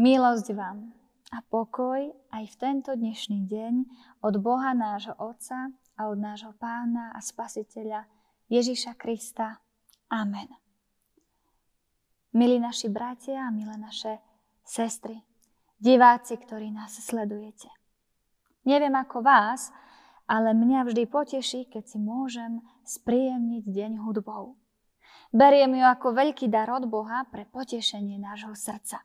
Milosť vám a pokoj aj v tento dnešný deň od Boha nášho Otca a od nášho Pána a Spasiteľa Ježiša Krista. Amen. Milí naši bratia a milé naše sestry, diváci, ktorí nás sledujete. Neviem ako vás, ale mňa vždy poteší, keď si môžem spríjemniť deň hudbou. Beriem ju ako veľký dar od Boha pre potešenie nášho srdca.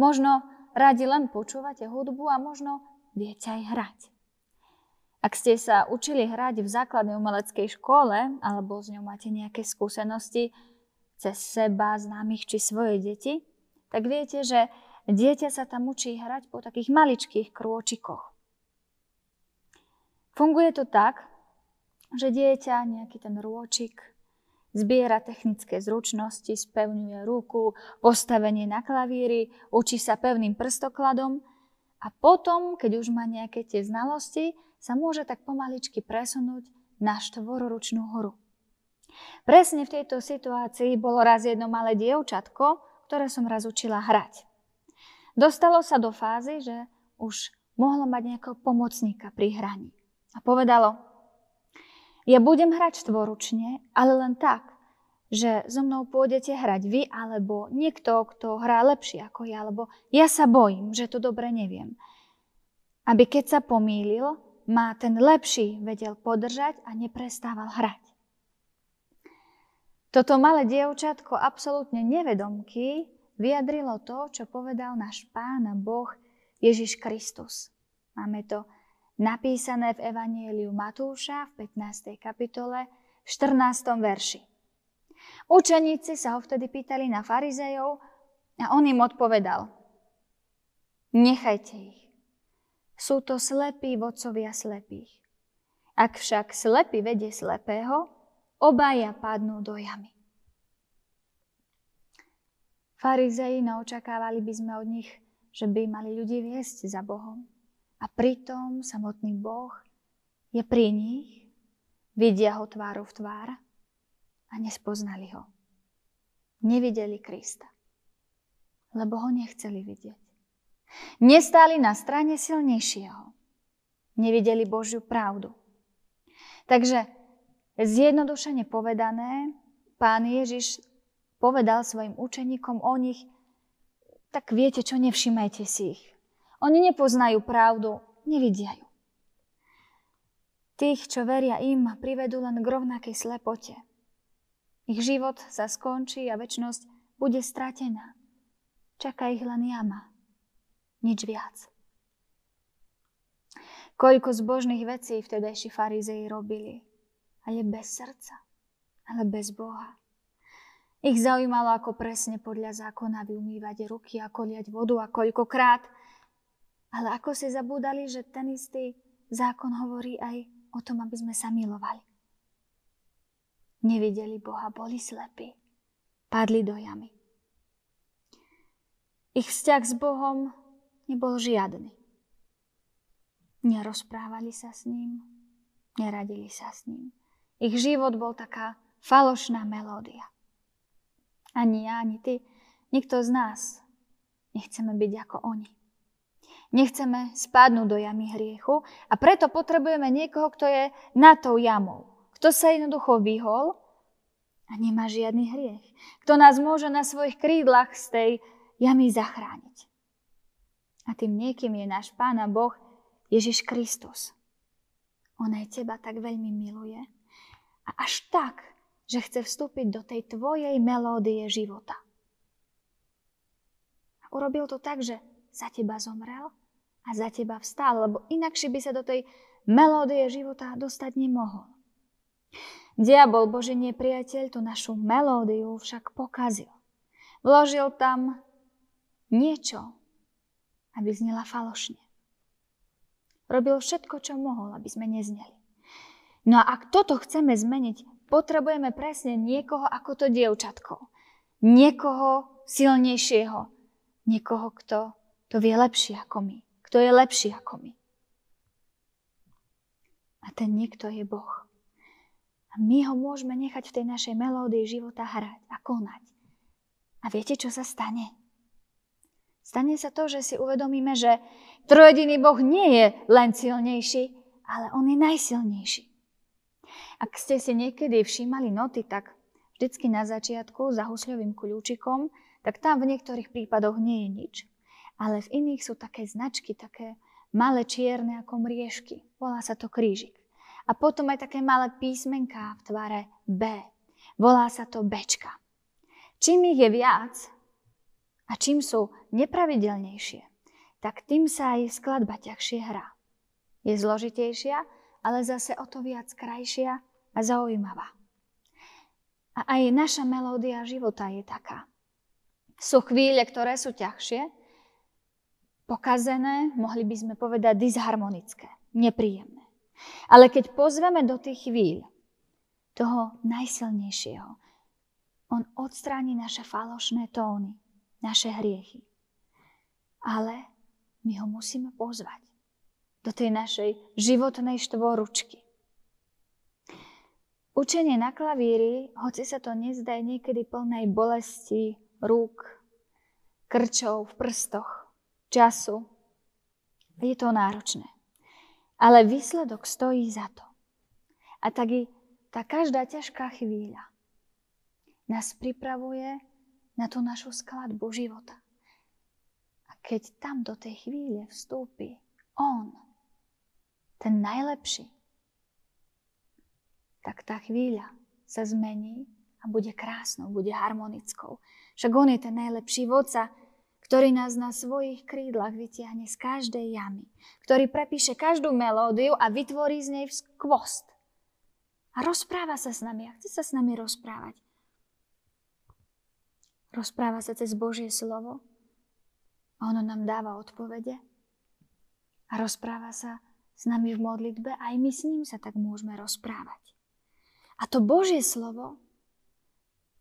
Možno radi len počúvate hudbu a možno viete aj hrať. Ak ste sa učili hrať v základnej umeleckej škole alebo s ňou máte nejaké skúsenosti cez seba, známych či svoje deti, tak viete, že dieťa sa tam učí hrať po takých maličkých krôčikoch. Funguje to tak, že dieťa nejaký ten rôčik Zbiera technické zručnosti, spevňuje ruku, postavenie na klavíri, učí sa pevným prstokladom a potom, keď už má nejaké tie znalosti, sa môže tak pomaličky presunúť na štvororučnú horu. Presne v tejto situácii bolo raz jedno malé dievčatko, ktoré som raz učila hrať. Dostalo sa do fázy, že už mohlo mať nejakého pomocníka pri hraní. A povedalo, ja budem hrať štvoručne, ale len tak, že so mnou pôjdete hrať vy alebo niekto, kto hrá lepšie ako ja, lebo ja sa bojím, že to dobre neviem. Aby keď sa pomýlil, ma ten lepší vedel podržať a neprestával hrať. Toto malé dievčatko absolútne nevedomky vyjadrilo to, čo povedal náš Pán Boh Ježiš Kristus. Máme to napísané v Evanieliu Matúša v 15. kapitole v 14. verši. Učeníci sa ho vtedy pýtali na farizejov a on im odpovedal. Nechajte ich. Sú to slepí vodcovia slepých. Ak však slepý vedie slepého, obaja padnú do jamy. Farizeji naočakávali by sme od nich, že by mali ľudí viesť za Bohom. A pritom samotný Boh je pri nich, vidia ho tváru v tvár a nespoznali ho. Nevideli Krista, lebo ho nechceli vidieť. Nestáli na strane silnejšieho. Nevideli Božiu pravdu. Takže zjednodušene povedané, pán Ježiš povedal svojim učeníkom o nich, tak viete čo, nevšimajte si ich. Oni nepoznajú pravdu, nevidia ju. Tých, čo veria im, privedú len k rovnakej slepote. Ich život sa skončí a väčnosť bude stratená. Čaká ich len jama. Nič viac. Koľko zbožných vecí vtedajší farizei robili, ale bez srdca, ale bez Boha. Ich zaujímalo, ako presne podľa zákona vyumývať ruky, ako liať vodu a koľkokrát – ale ako si zabúdali, že ten istý zákon hovorí aj o tom, aby sme sa milovali. Nevideli Boha, boli slepí, padli do jamy. Ich vzťah s Bohom nebol žiadny. Nerozprávali sa s ním, neradili sa s ním. Ich život bol taká falošná melódia. Ani ja, ani ty, nikto z nás nechceme byť ako oni. Nechceme spadnúť do jamy hriechu a preto potrebujeme niekoho, kto je na tou jamou. Kto sa jednoducho vyhol a nemá žiadny hriech. Kto nás môže na svojich krídlach z tej jamy zachrániť. A tým niekým je náš Pán a Boh Ježiš Kristus. On aj teba tak veľmi miluje a až tak, že chce vstúpiť do tej tvojej melódie života. Urobil to tak, že za teba zomrel a za teba vstal, lebo inakšie by sa do tej melódie života dostať nemohol. Diabol, Bože nepriateľ, tú našu melódiu však pokazil. Vložil tam niečo, aby znela falošne. Robil všetko, čo mohol, aby sme nezneli. No a ak toto chceme zmeniť, potrebujeme presne niekoho ako to dievčatko. Niekoho silnejšieho. Niekoho, kto to vie lepšie ako my kto je lepší ako my. A ten niekto je Boh. A my ho môžeme nechať v tej našej melódii života hrať a konať. A viete, čo sa stane? Stane sa to, že si uvedomíme, že trojediný Boh nie je len silnejší, ale On je najsilnejší. Ak ste si niekedy všímali noty, tak vždycky na začiatku za husľovým kľúčikom, tak tam v niektorých prípadoch nie je nič. Ale v iných sú také značky, také malé čierne ako mriežky. Volá sa to krížik. A potom aj také malé písmenká v tvare B. Volá sa to Bčka. Čím ich je viac, a čím sú nepravidelnejšie, tak tým sa aj skladba ťažšie hrá. Je zložitejšia, ale zase o to viac krajšia a zaujímavá. A aj naša melódia života je taká. Sú chvíle, ktoré sú ťažšie, pokazené, mohli by sme povedať disharmonické, nepríjemné. Ale keď pozveme do tých chvíľ toho najsilnejšieho, on odstráni naše falošné tóny, naše hriechy. Ale my ho musíme pozvať do tej našej životnej štvoručky. Učenie na klavíri, hoci sa to nezdá niekedy plnej bolesti rúk, krčov v prstoch, času, je to náročné. Ale výsledok stojí za to. A tak i tá každá ťažká chvíľa nás pripravuje na tú našu skladbu života. A keď tam do tej chvíle vstúpi On, ten najlepší, tak tá chvíľa sa zmení a bude krásnou, bude harmonickou. Však On je ten najlepší vodca, ktorý nás na svojich krídlach vytiahne z každej jamy, ktorý prepíše každú melódiu a vytvorí z nej skvost. A rozpráva sa s nami a chce sa s nami rozprávať. Rozpráva sa cez Božie slovo a ono nám dáva odpovede a rozpráva sa s nami v modlitbe a aj my s ním sa tak môžeme rozprávať. A to Božie slovo,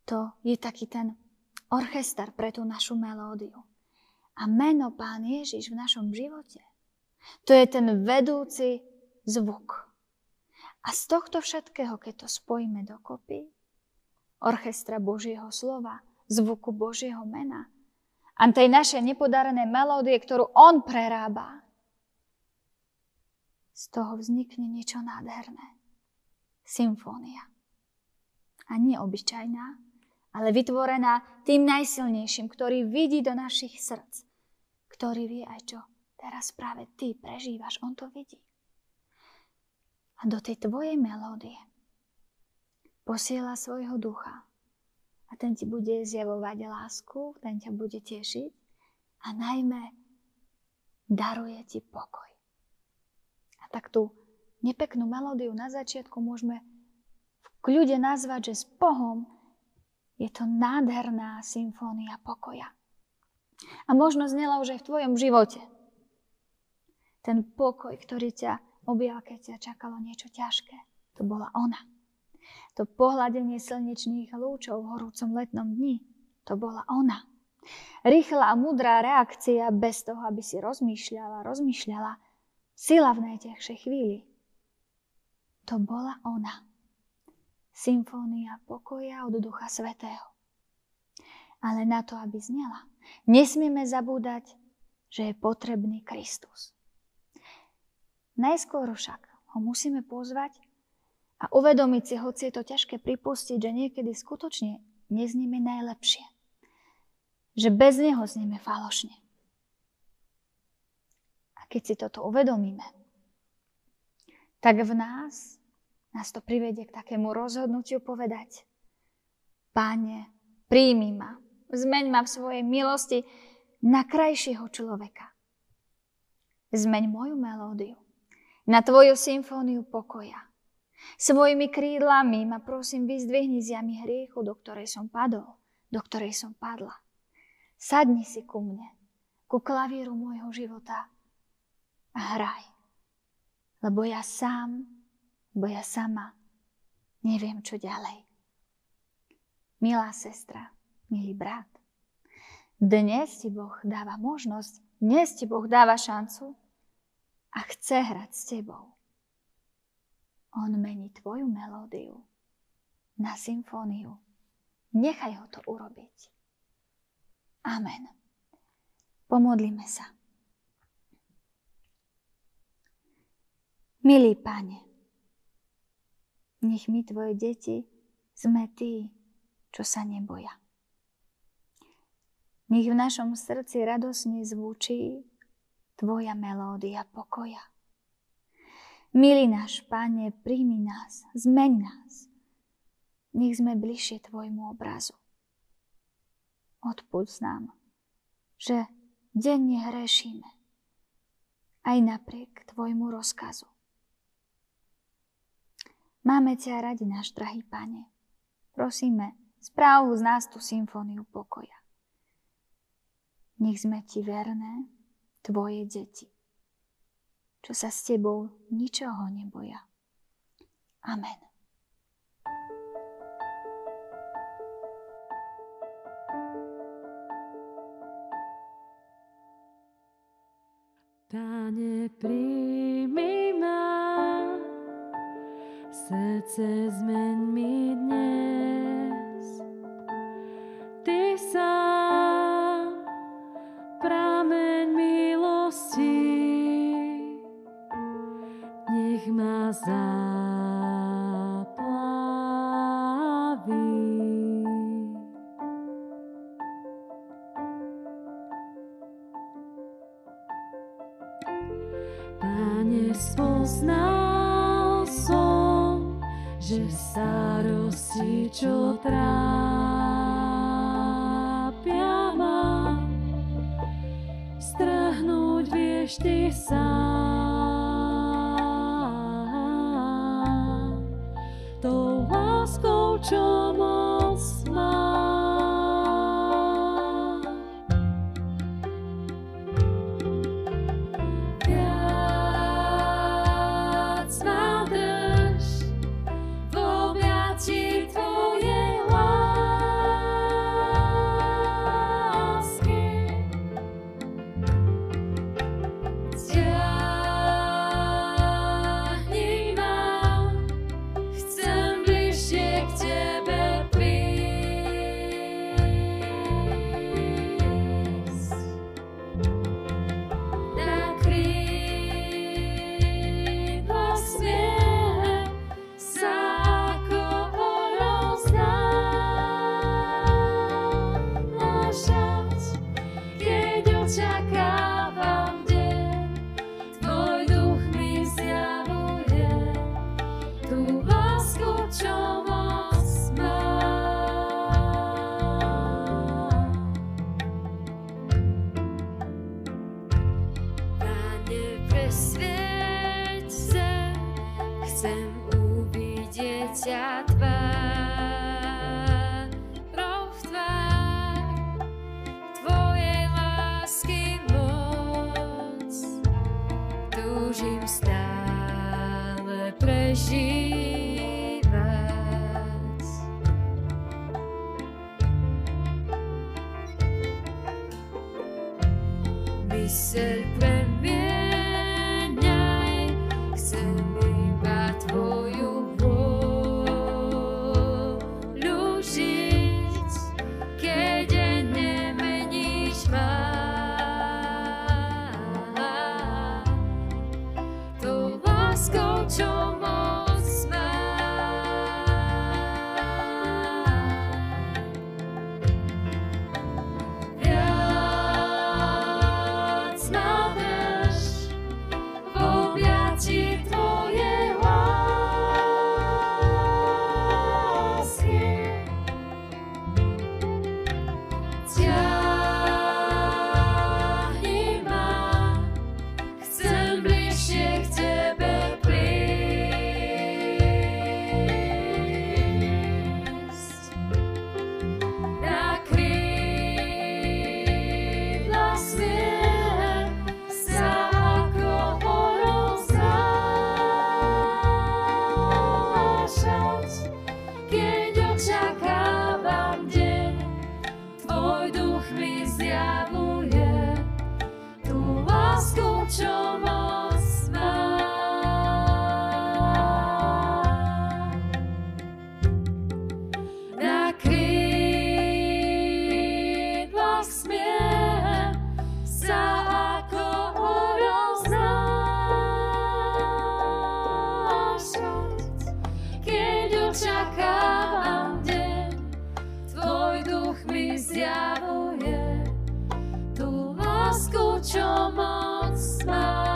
to je taký ten orchester pre tú našu melódiu. A meno Pán Ježiš v našom živote, to je ten vedúci zvuk. A z tohto všetkého, keď to spojíme dokopy, orchestra Božieho slova, zvuku Božieho mena a tej našej nepodarené melódie, ktorú On prerába, z toho vznikne niečo nádherné. Symfónia. A nie obyčajná, ale vytvorená tým najsilnejším, ktorý vidí do našich srdc. Ktorý vie aj čo teraz práve ty prežívaš. On to vidí. A do tej tvojej melódie posiela svojho ducha a ten ti bude zjavovať lásku, ten ťa bude tešiť a najmä daruje ti pokoj. A tak tú nepeknú melódiu na začiatku môžeme v kľude nazvať, že s Bohom je to nádherná symfónia pokoja. A možno znela už aj v tvojom živote. Ten pokoj, ktorý ťa objal, keď ťa čakalo niečo ťažké, to bola ona. To pohľadenie slnečných lúčov v horúcom letnom dni, to bola ona. Rýchla a mudrá reakcia bez toho, aby si rozmýšľala, rozmýšľala, sila v najťažšej chvíli. To bola ona. Symfónia pokoja od Ducha Svetého. Ale na to, aby znela, nesmieme zabúdať, že je potrebný Kristus. Najskôr však ho musíme pozvať a uvedomiť si, hoci je to ťažké pripustiť, že niekedy skutočne neznieme najlepšie. Že bez neho znieme falošne. A keď si toto uvedomíme, tak v nás nás to privedie k takému rozhodnutiu povedať Páne, príjmi ma, zmeň ma v svojej milosti na krajšieho človeka. Zmeň moju melódiu na tvoju symfóniu pokoja Svojimi krídlami ma prosím vyzdvihni z jamy hriechu, do ktorej som padol, do ktorej som padla. Sadni si ku mne, ku klavíru môjho života a hraj. Lebo ja sám, lebo ja sama neviem, čo ďalej. Milá sestra, milý brat, dnes ti Boh dáva možnosť, dnes ti Boh dáva šancu a chce hrať s tebou. On mení tvoju melódiu na symfóniu. Nechaj ho to urobiť. Amen. Pomodlíme sa. Milý Pane, nech my, Tvoje deti, sme Tí, čo sa neboja. Nech v našom srdci radosne zvučí Tvoja melódia pokoja. Milý náš Pane, príjmi nás, zmeň nás. Nech sme bližšie Tvojmu obrazu. Odpúď nám, že denne hrešíme, aj napriek Tvojmu rozkazu. Máme ťa radi, náš drahý pane. Prosíme, správu z nás tú symfóniu pokoja. Nech sme ti verné, tvoje deti, čo sa s tebou ničoho neboja. Amen. Pane, príjmi ma, srdce zmeň mi dnes. Pane, spoznal som, že starosti, čo trápia ma, strhnúť vieš ty sám. keď očakávam deň, tvoj duch mi zjavuje tú lásku, čo moc má. Na krídlach smiem sa ako orol znášať, keď očakávam mi zjavuje tú lásku, čo moc má.